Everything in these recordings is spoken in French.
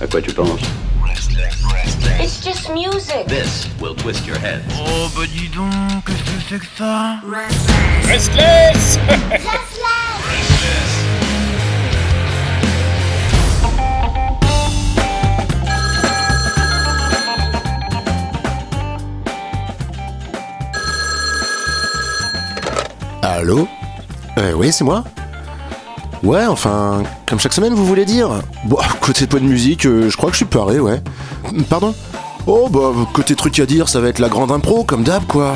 À quoi tu penses It's just music. This will twist your head. Oh bah dis donc, qu'est-ce que c'est que ça Restless Allô? Euh, Oui, c'est moi? Ouais, enfin, comme chaque semaine, vous voulez dire Bon, côté point de musique, euh, je crois que je suis paré, ouais. Pardon Oh, bah, côté truc à dire, ça va être la grande impro, comme d'hab, quoi.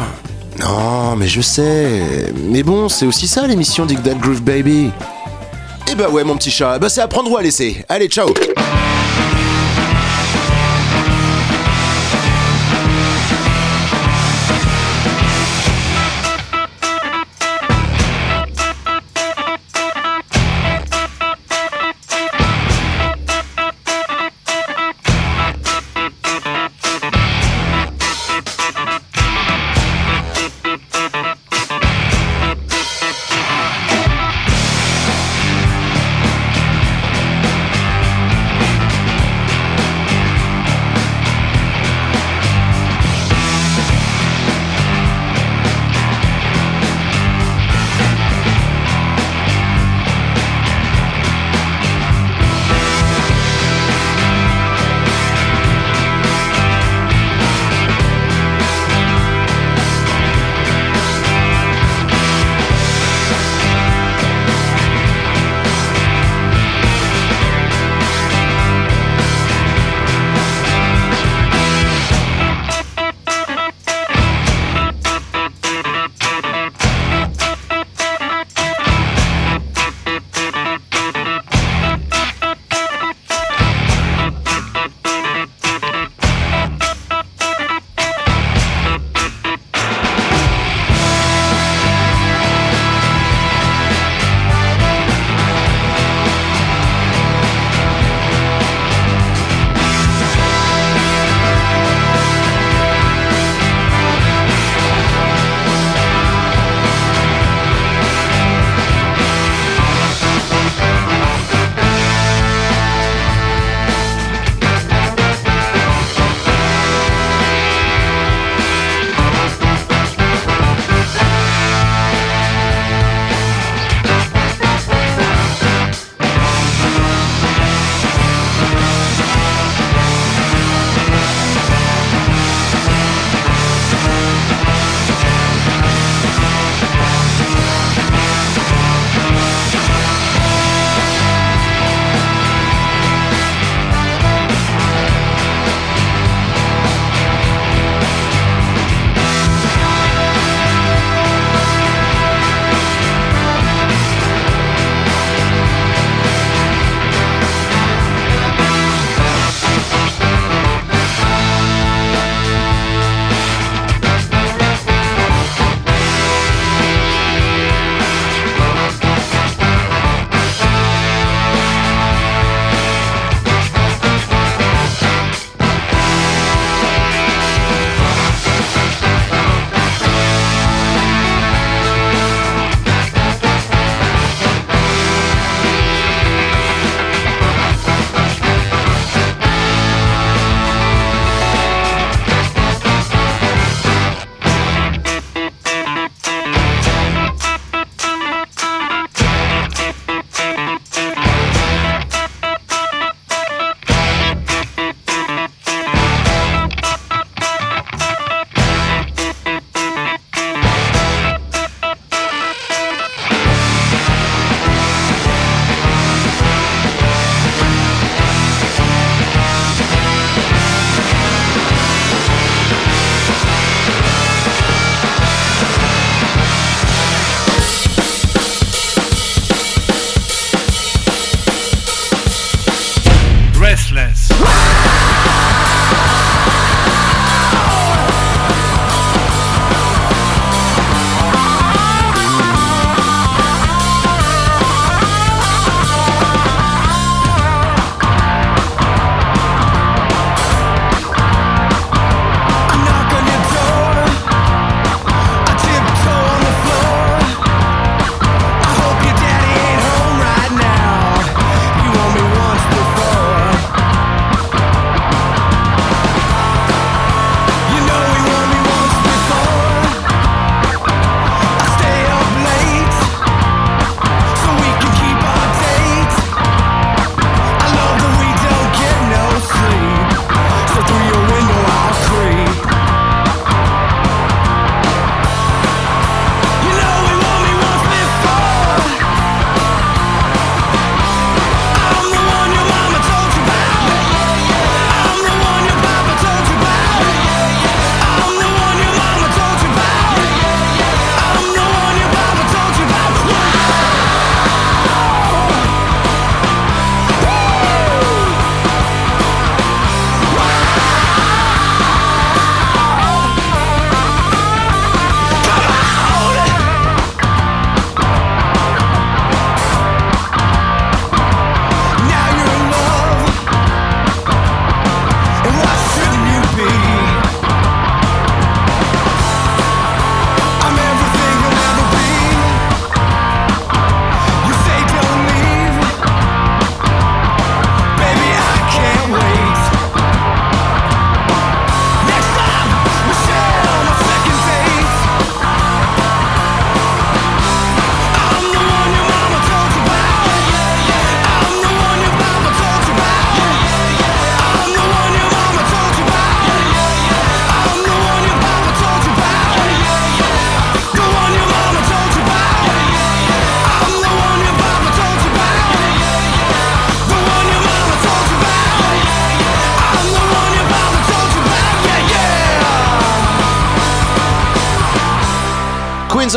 Non, mais je sais. Mais bon, c'est aussi ça l'émission Dig That Groove Baby. Eh bah ouais, mon petit chat, bah c'est à prendre ou à laisser. Allez, ciao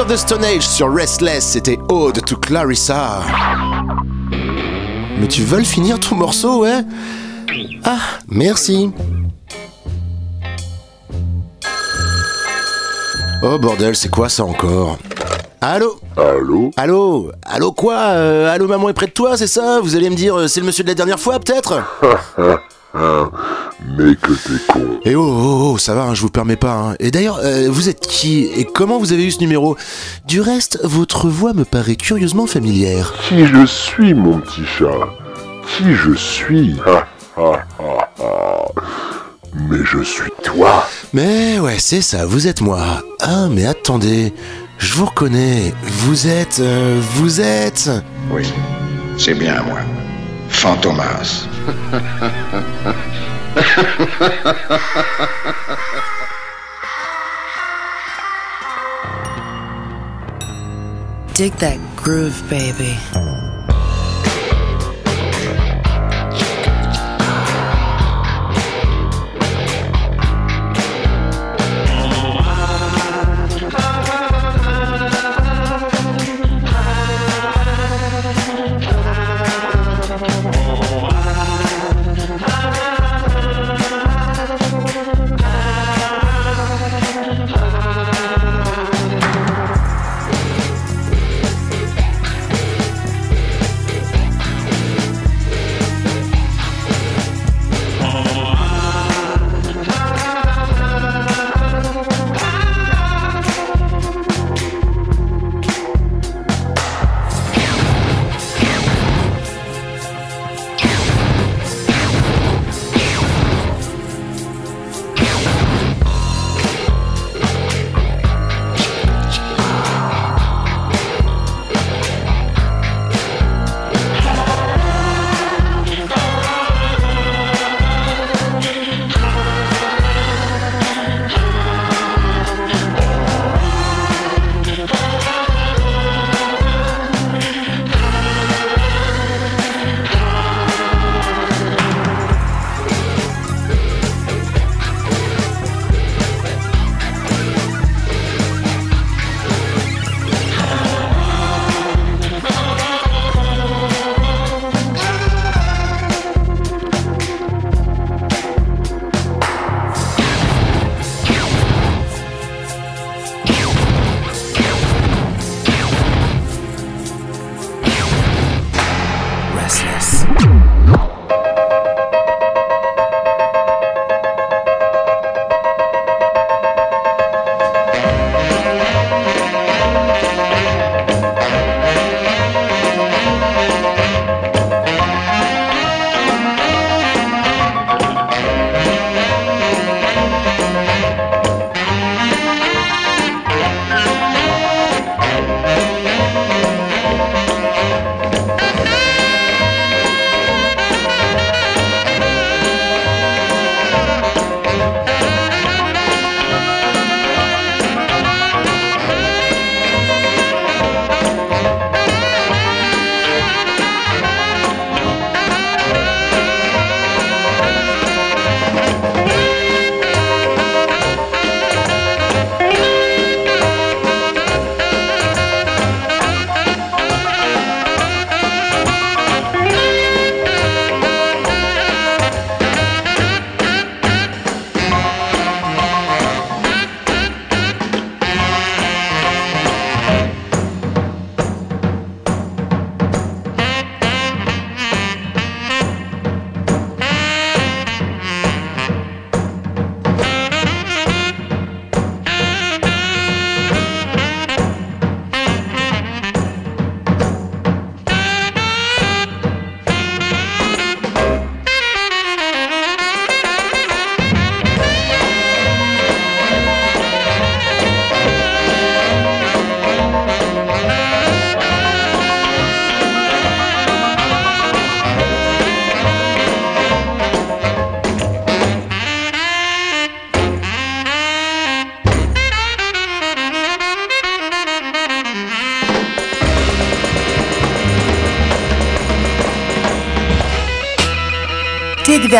of the Stone Age sur Restless, c'était Ode to Clarissa. Mais tu veux le finir ton morceau, ouais? Ah, merci. Oh bordel, c'est quoi ça encore? Allô? Allô? Allô? Allô quoi? Euh, Allô maman est près de toi, c'est ça? Vous allez me dire euh, c'est le monsieur de la dernière fois peut-être? Mais que t'es con. Eh oh, oh, oh, ça va, hein, je vous permets pas. hein. Et d'ailleurs, euh, vous êtes qui Et comment vous avez eu ce numéro? Du reste, votre voix me paraît curieusement familière. Qui je suis, mon petit chat? Qui je suis? Ha, ha, ha, ha. Mais je suis toi. Mais ouais, c'est ça, vous êtes moi. Ah, mais attendez, je vous reconnais. Vous êtes... euh, vous êtes... Oui, c'est bien moi. Fantomas. Dig that groove, baby.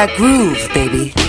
That groove, baby.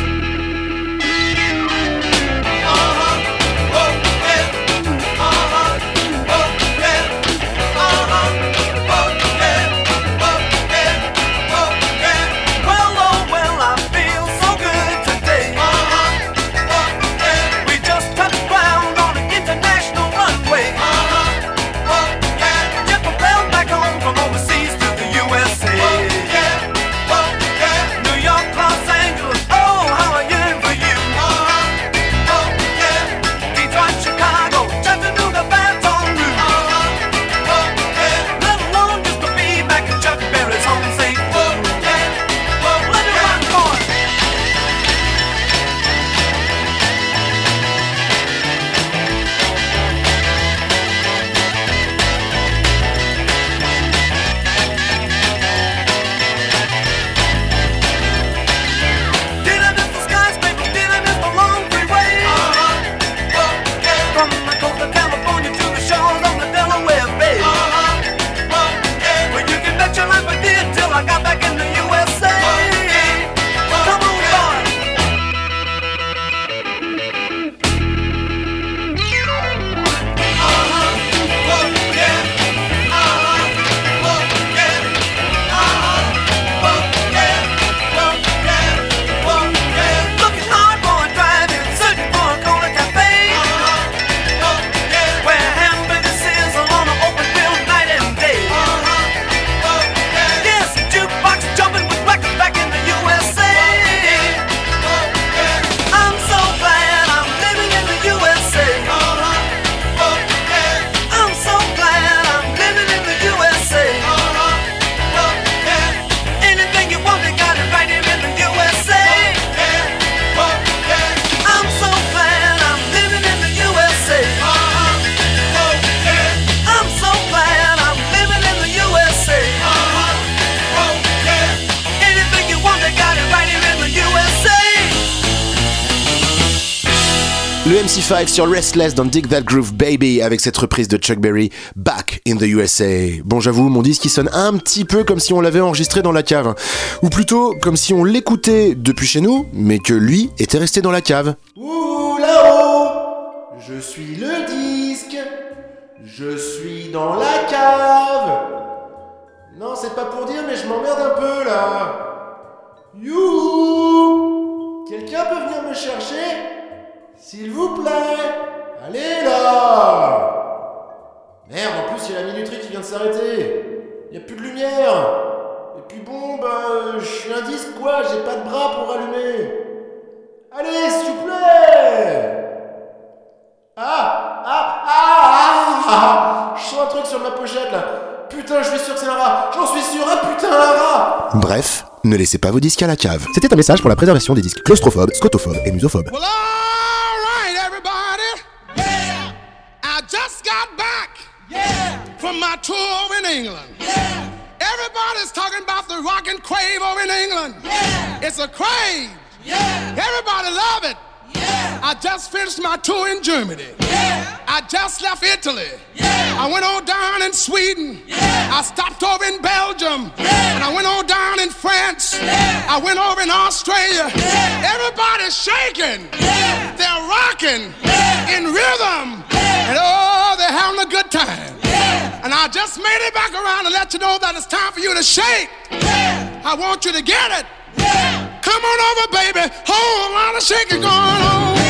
MC5 sur Restless dans Dig That Groove Baby avec cette reprise de Chuck Berry Back in the USA. Bon, j'avoue, mon disque il sonne un petit peu comme si on l'avait enregistré dans la cave. Ou plutôt comme si on l'écoutait depuis chez nous, mais que lui était resté dans la cave. Ouh là-haut Je suis le disque Je suis dans la cave Non, c'est pas pour dire, mais je m'emmerde un peu là You Quelqu'un peut venir me chercher? S'il vous plaît Allez là Merde, en plus il y a la minuterie qui vient de s'arrêter. Il y a plus de lumière. Et puis bon, bah, je suis un disque quoi, j'ai pas de bras pour allumer. Allez, s'il vous plaît Ah Ah Ah Ah Je sens un truc sur ma pochette là. Putain, je suis sûr que c'est un rat. J'en suis sûr, ah putain, un rat Bref, ne laissez pas vos disques à la cave. C'était un message pour la préservation des disques claustrophobes, scotophobes et musophobes. From my tour over in England. Yeah. Everybody's talking about the rock and crave over in England. Yeah. It's a crave. Yeah. Everybody love it. Yeah. I just finished my tour in Germany. Yeah. I just left Italy. Yeah. I went on down in Sweden. Yeah. I stopped over in Belgium. Yeah. And I went on down in France. Yeah. I went over in Australia. Yeah. Everybody's shaking. Yeah. They're rocking yeah. in rhythm. Yeah. And oh, they're having a good time. And I just made it back around to let you know that it's time for you to shake. Yeah. I want you to get it. Yeah. Come on over, baby. Whole lot of shaking going on.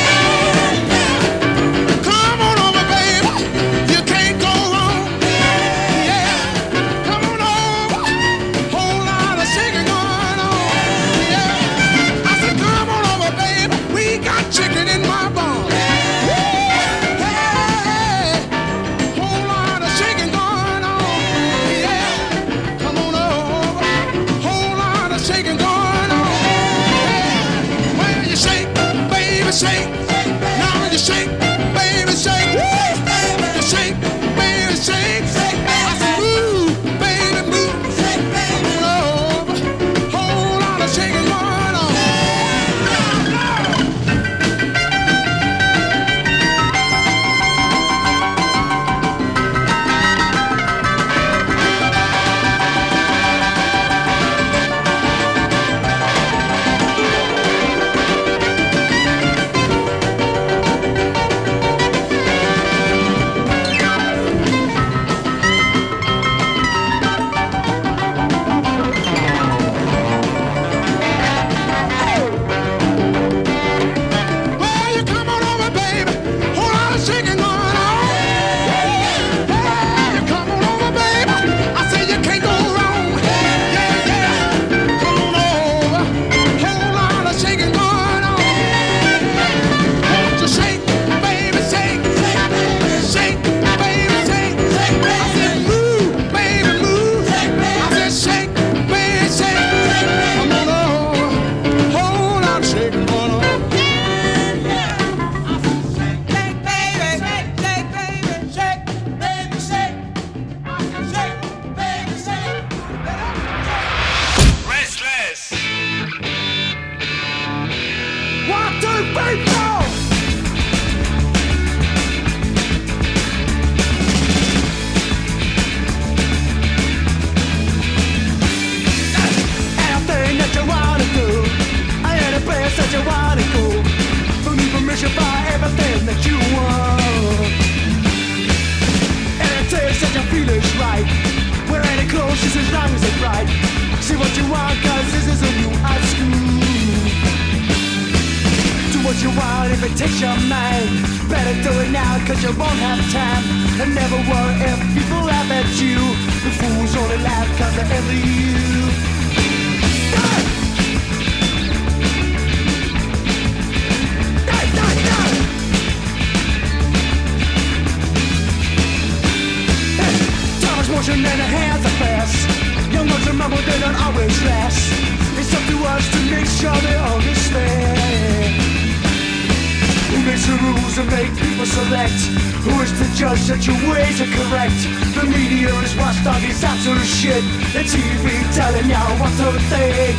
rules and make people select Who is to judge that your ways are correct? The media is washed watchdog, it's absolute shit. The TV telling you what to think.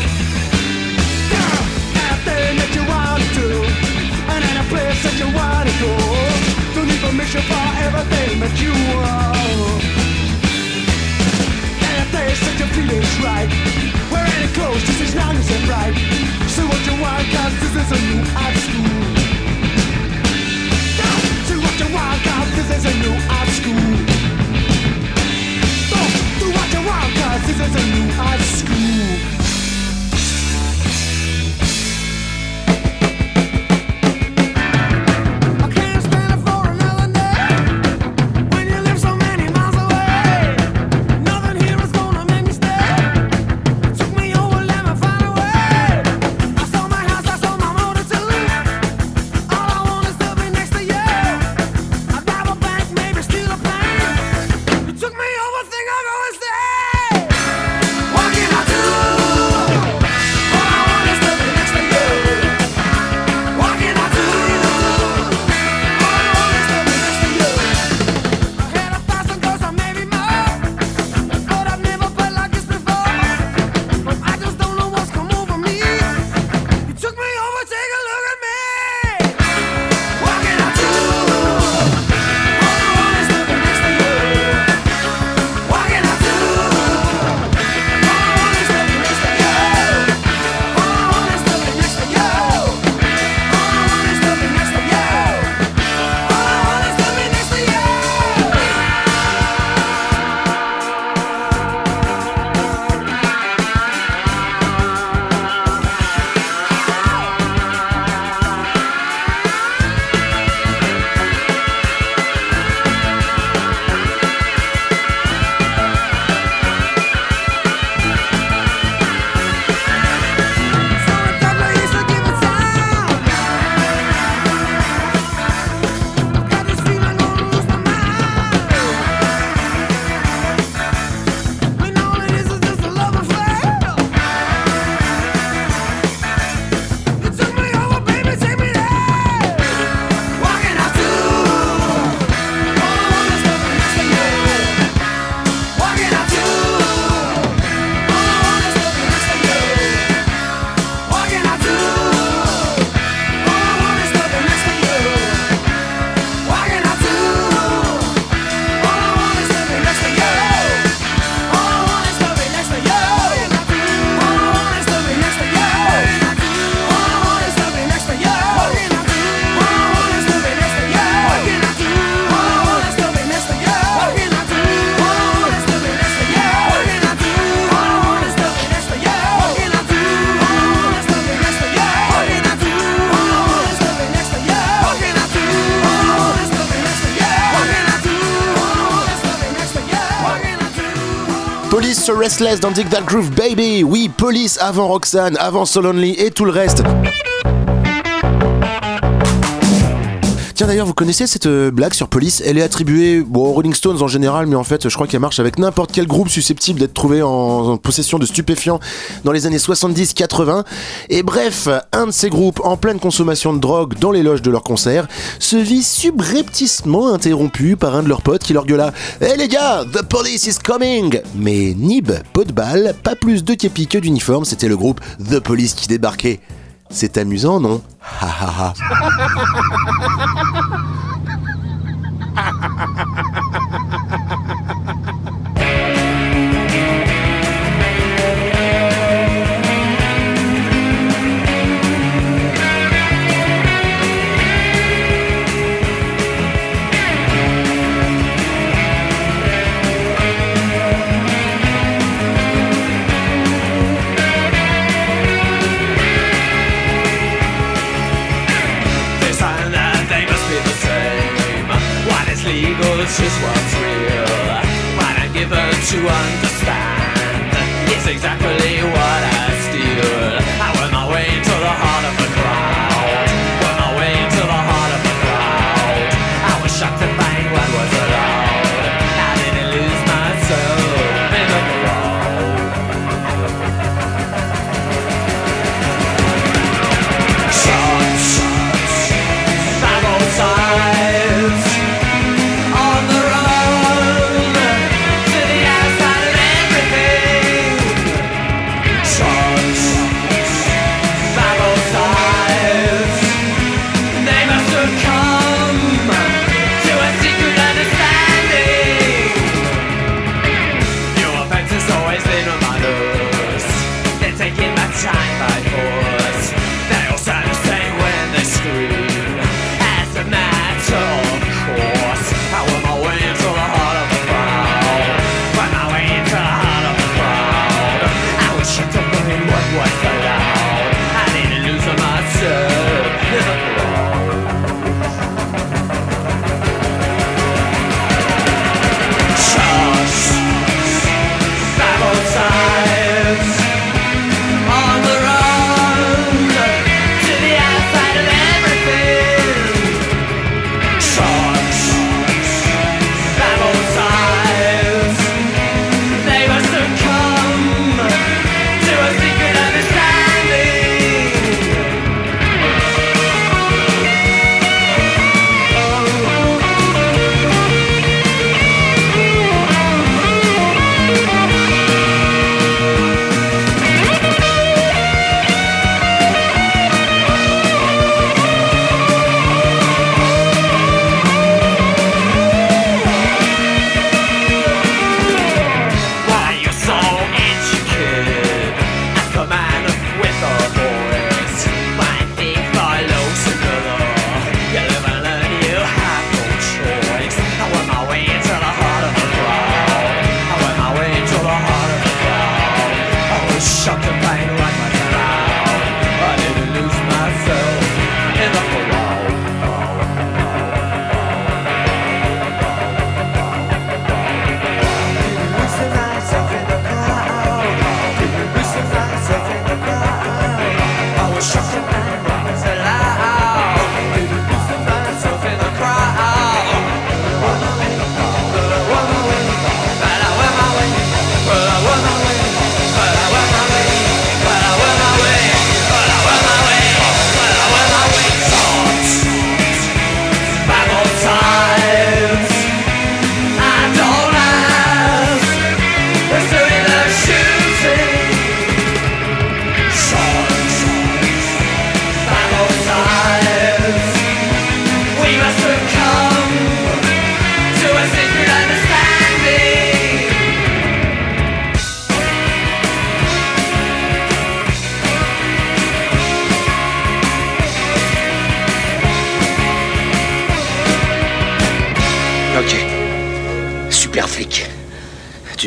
Yeah, Everything that you wanna do And any place that you wanna go. Don't need permission for everything that you are Any place that your feelings right. Wearing it close just as long as it's right? Say so what you want cause this is a new high school. This is a new art school. Restless dans Dig That Groove Baby. Oui, Police avant Roxanne, avant So Lonely et tout le reste. D'ailleurs, vous connaissez cette euh, blague sur Police? Elle est attribuée aux Rolling Stones en général, mais en fait, je crois qu'elle marche avec n'importe quel groupe susceptible d'être trouvé en, possession de stupéfiants dans les années 70-80. Et bref, un de ces groupes en pleine consommation de drogue dans les loges de leur concert se vit subrepticement interrompu par un de leurs potes qui leur gueula Hé les gars, the police is coming Mais Nib, pot de balle, pas plus de képi que d'uniforme, c'était le groupe The Police qui débarquait. C'est amusant, non? Ha ha ha. to understand. Is exactly what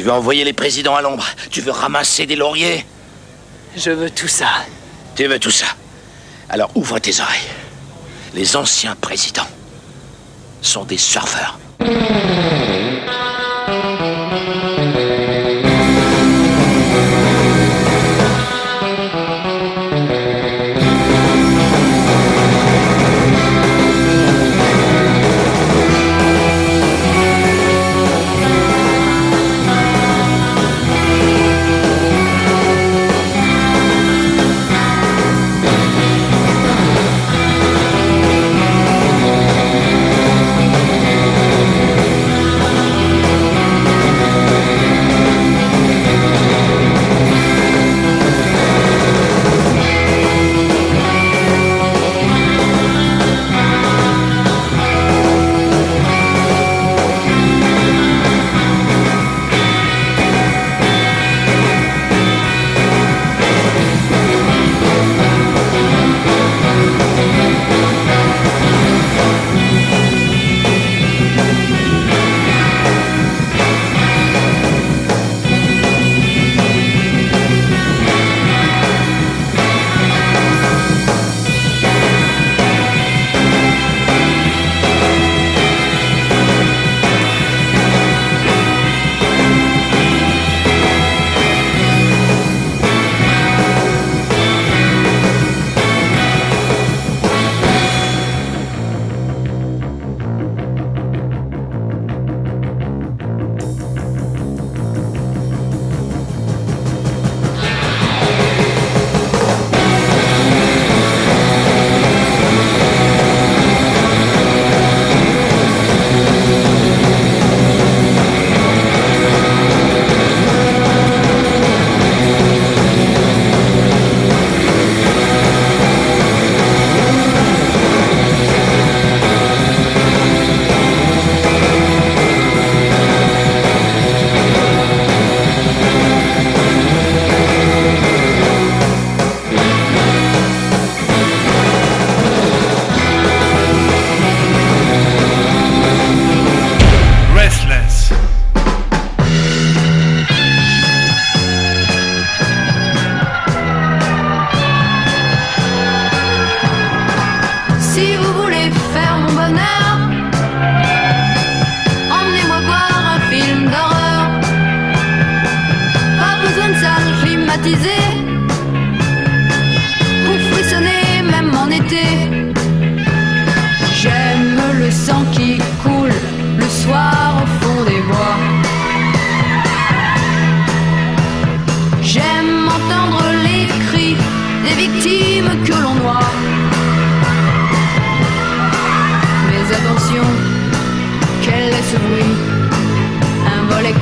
Tu veux envoyer les présidents à l'ombre Tu veux ramasser des lauriers Je veux tout ça. Tu veux tout ça Alors ouvre tes oreilles. Les anciens présidents sont des surfeurs.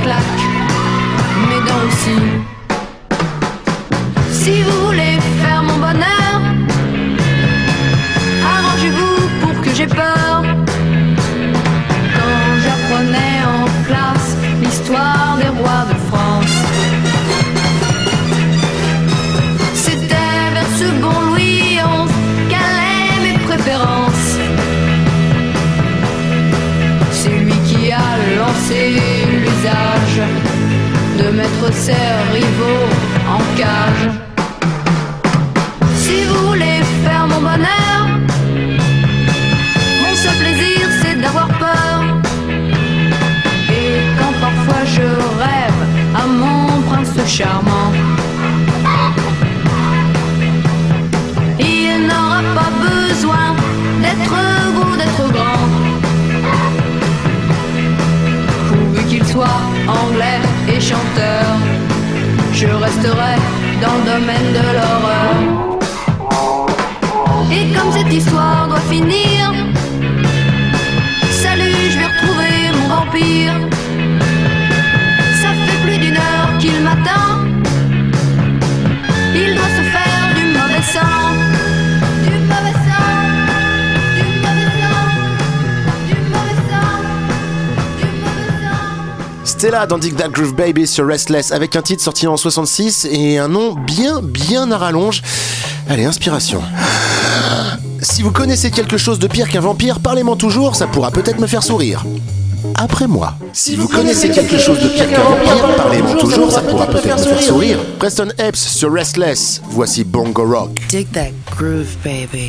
claque, mes dents aussi. Si vous voulez faire mon bonheur, arrangez-vous pour que j'ai peur. ses rivaux en cage. je resterai dans le domaine de l'horreur. Et comme cette histoire doit finir, salut, je vais retrouver mon vampire. c'était là dans Dig That Groove Baby sur Restless avec un titre sorti en 66 et un nom bien bien à rallonge. Allez, inspiration. Si vous connaissez quelque chose de pire qu'un vampire, parlez-moi toujours, ça pourra peut-être me faire sourire. Après moi. Si vous connaissez quelque chose de pire qu'un vampire, parlez-moi toujours, ça pourra peut-être me faire sourire. Preston Epps sur Restless, voici Bongo Rock. Dig that groove, baby.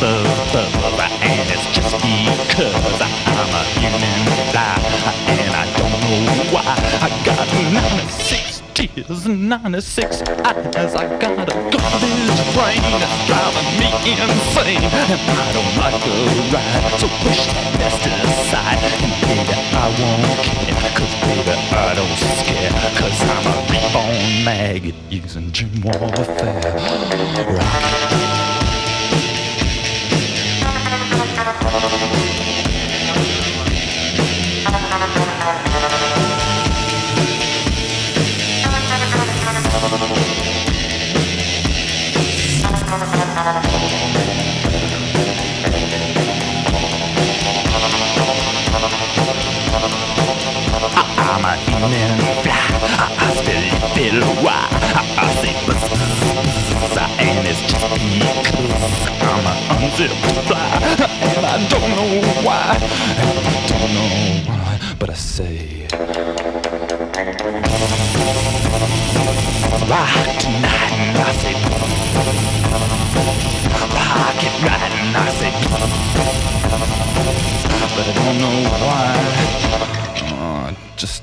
Buzz, buzz, and it's just because I'm a human fly, and I don't know why. I got 96 tears and 96 eyes. I got a garbage brain that's driving me insane, and I don't like the ride. So push that mess to the side, and baby, I won't care, cause baby, I don't scare, cause I'm a reborn maggot using gym warfare. Rock. I'm a human fly. I, I spell it Y. I, I say buzz, buzz, buzz, and it's just because I'm a unzipped fly, and I don't know why. And I don't know why, but I say. Rock tonight, and I say. Rock it right, and I say. But I don't know why. Oh, just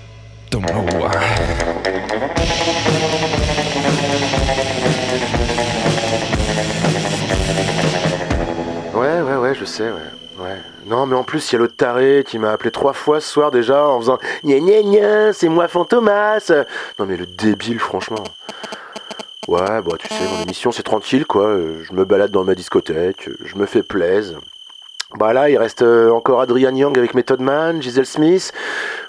Ouais, ouais, ouais, je sais, ouais. ouais. Non, mais en plus, il y a le taré qui m'a appelé trois fois ce soir déjà en faisant Gna gna gna, c'est moi Fantomas Non, mais le débile, franchement. Ouais, bah, tu sais, mon émission, c'est tranquille, quoi. Euh, Je me balade dans ma discothèque, euh, je me fais plaise. Bah là, il reste euh, encore Adrian Young avec Method Man, Giselle Smith,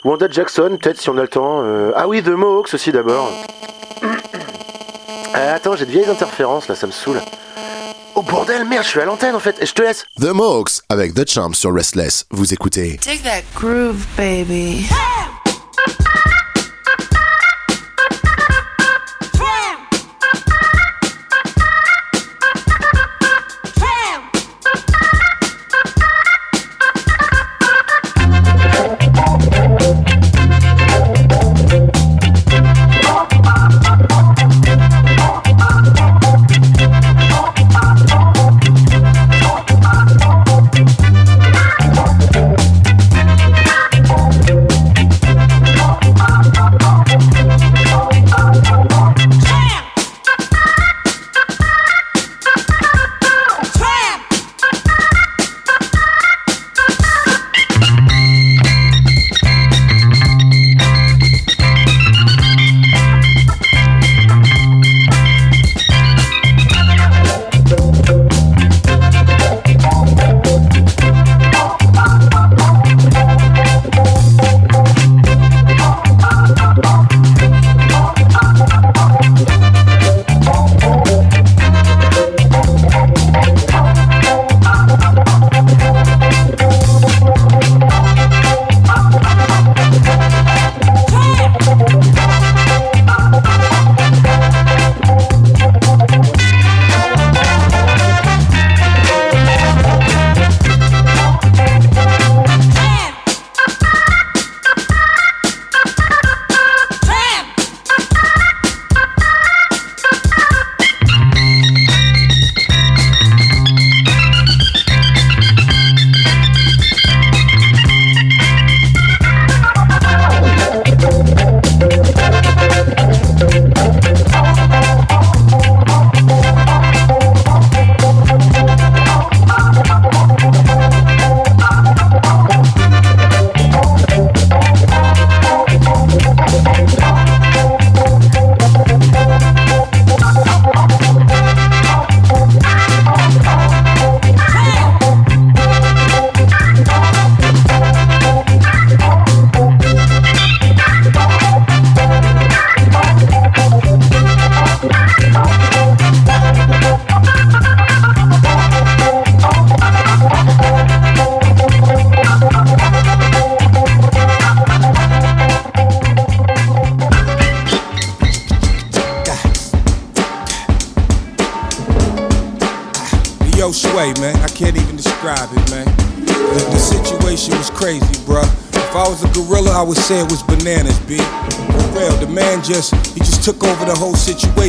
Wanda Jackson, peut-être si on a le temps. Euh, Ah oui, The Mohawks aussi d'abord. Euh, attends, j'ai de vieilles interférences là, ça me saoule. Oh bordel, merde, je suis à l'antenne en fait, et je te laisse. The Mohawks avec The Champ sur Restless. Vous écoutez. Take that groove, baby.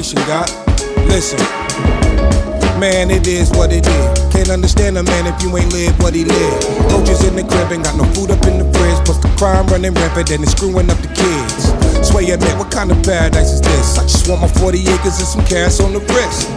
Situation, God. Listen. Man, it is what it is. Can't understand a man if you ain't live what he lived. Roaches in the crib, ain't got no food up in the fridge. Plus the crime running rampant and it's screwing up the kids. A man, what kind of paradise is this? I just want my 40 acres and some cash on the wrist.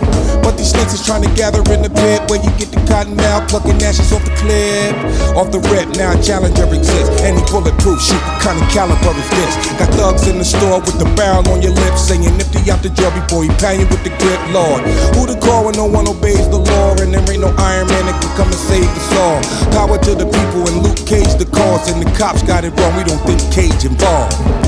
But these snakes is trying to gather in the pit where you get the cotton out, plucking ashes off the clip. Off the rip, now challenger exists. Any bulletproof shoot, what kind of caliber is this? Got thugs in the store with the barrel on your lips, saying nifty out the jail before he pound you with the grip, Lord. Who to call when no one obeys the law? And there ain't no Iron Man that can come and save us all. Power to the people and Luke Cage the cause, and the cops got it wrong. We don't think Cage involved.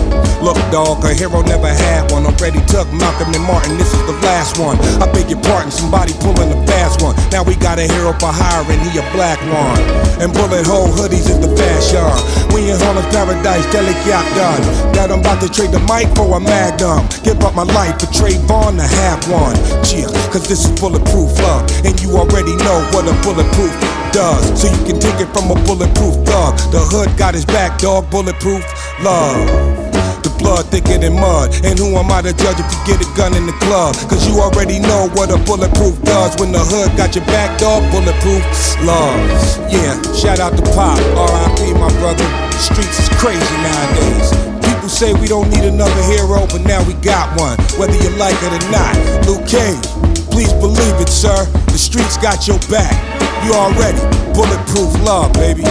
Look, dog, a hero never had one. Already took Malcolm and Martin, this is the last one. I beg your pardon, somebody pulling a fast one. Now we got a hero for hire, and he a black one. And bullet hole hoodies is the fashion. We in Harlem's paradise, deli got done. That I'm about to trade the mic for a magnum. Give up my life for Trayvon to have one. Cheer, cause this is bulletproof love. And you already know what a bulletproof does. So you can take it from a bulletproof thug. The hood got his back, dog, bulletproof love. Blood thicker than mud. And who am I to judge if you get a gun in the club? Cause you already know what a bulletproof does. When the hood got your back, dog, bulletproof love. Yeah, shout out to Pop, RIP, my brother. The streets is crazy nowadays. People say we don't need another hero, but now we got one, whether you like it or not. Luke Cage, please believe it, sir. The streets got your back. You already bulletproof love, baby.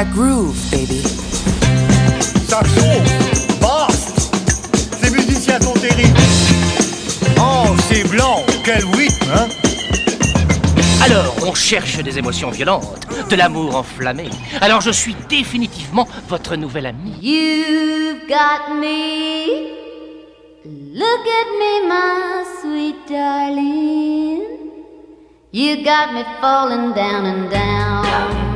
That groove, baby. Saxon, basse, ces musiciens sont terribles. Oh, c'est blanc, quel rythme, hein Alors, on cherche des émotions violentes, de l'amour enflammé. Alors, je suis définitivement votre nouvel ami. You've got me. Look at me, my sweet darling. You got me falling down and down.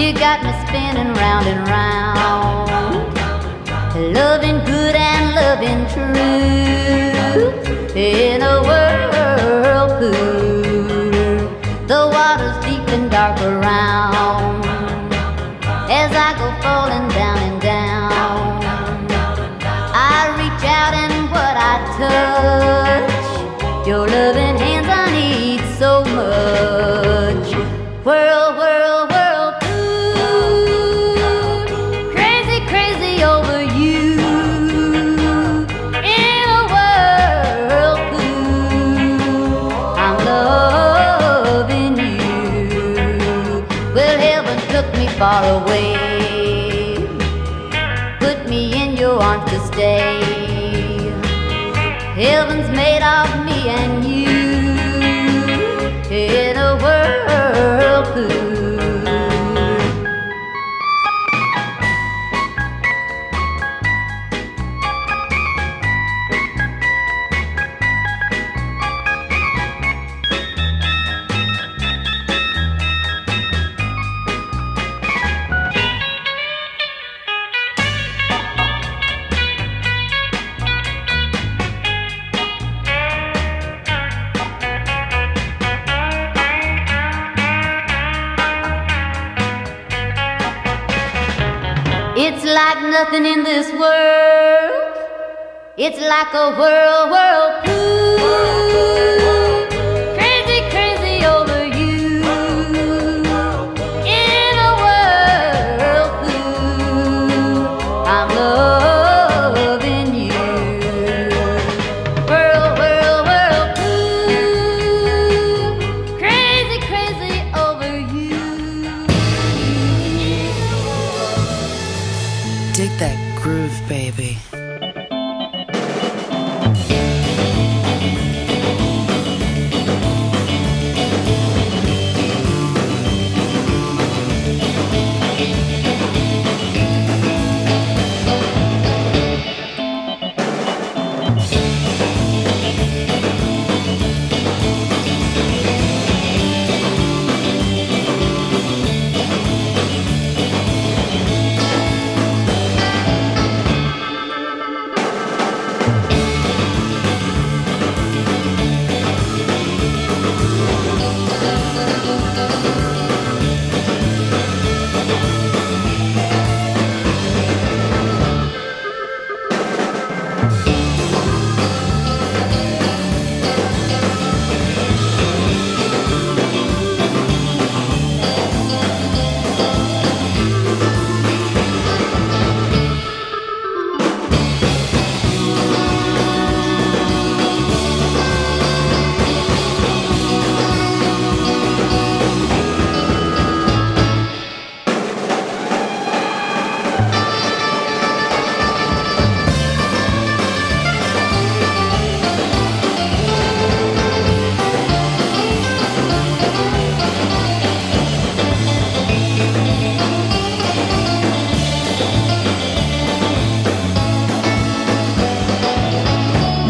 You got me spinning round and round. Loving good and loving true. In a whirlpool. The water's deep and dark around. As I go falling down and down. I reach out and what I touch. Your loving hands I need so much. Stay. Heaven's made of me and you nothing in this world. It's like a whirl, whirlpool.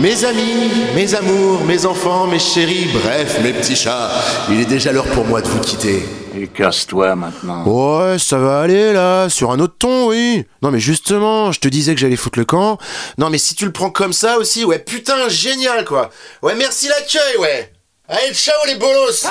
Mes amis, mes amours, mes enfants, mes chéris, bref, mes petits chats, il est déjà l'heure pour moi de vous quitter. Et casse-toi maintenant. Ouais, ça va aller là, sur un autre ton, oui. Non mais justement, je te disais que j'allais foutre le camp. Non mais si tu le prends comme ça aussi, ouais, putain, génial quoi. Ouais, merci l'accueil, ouais. Allez, ciao les bolos.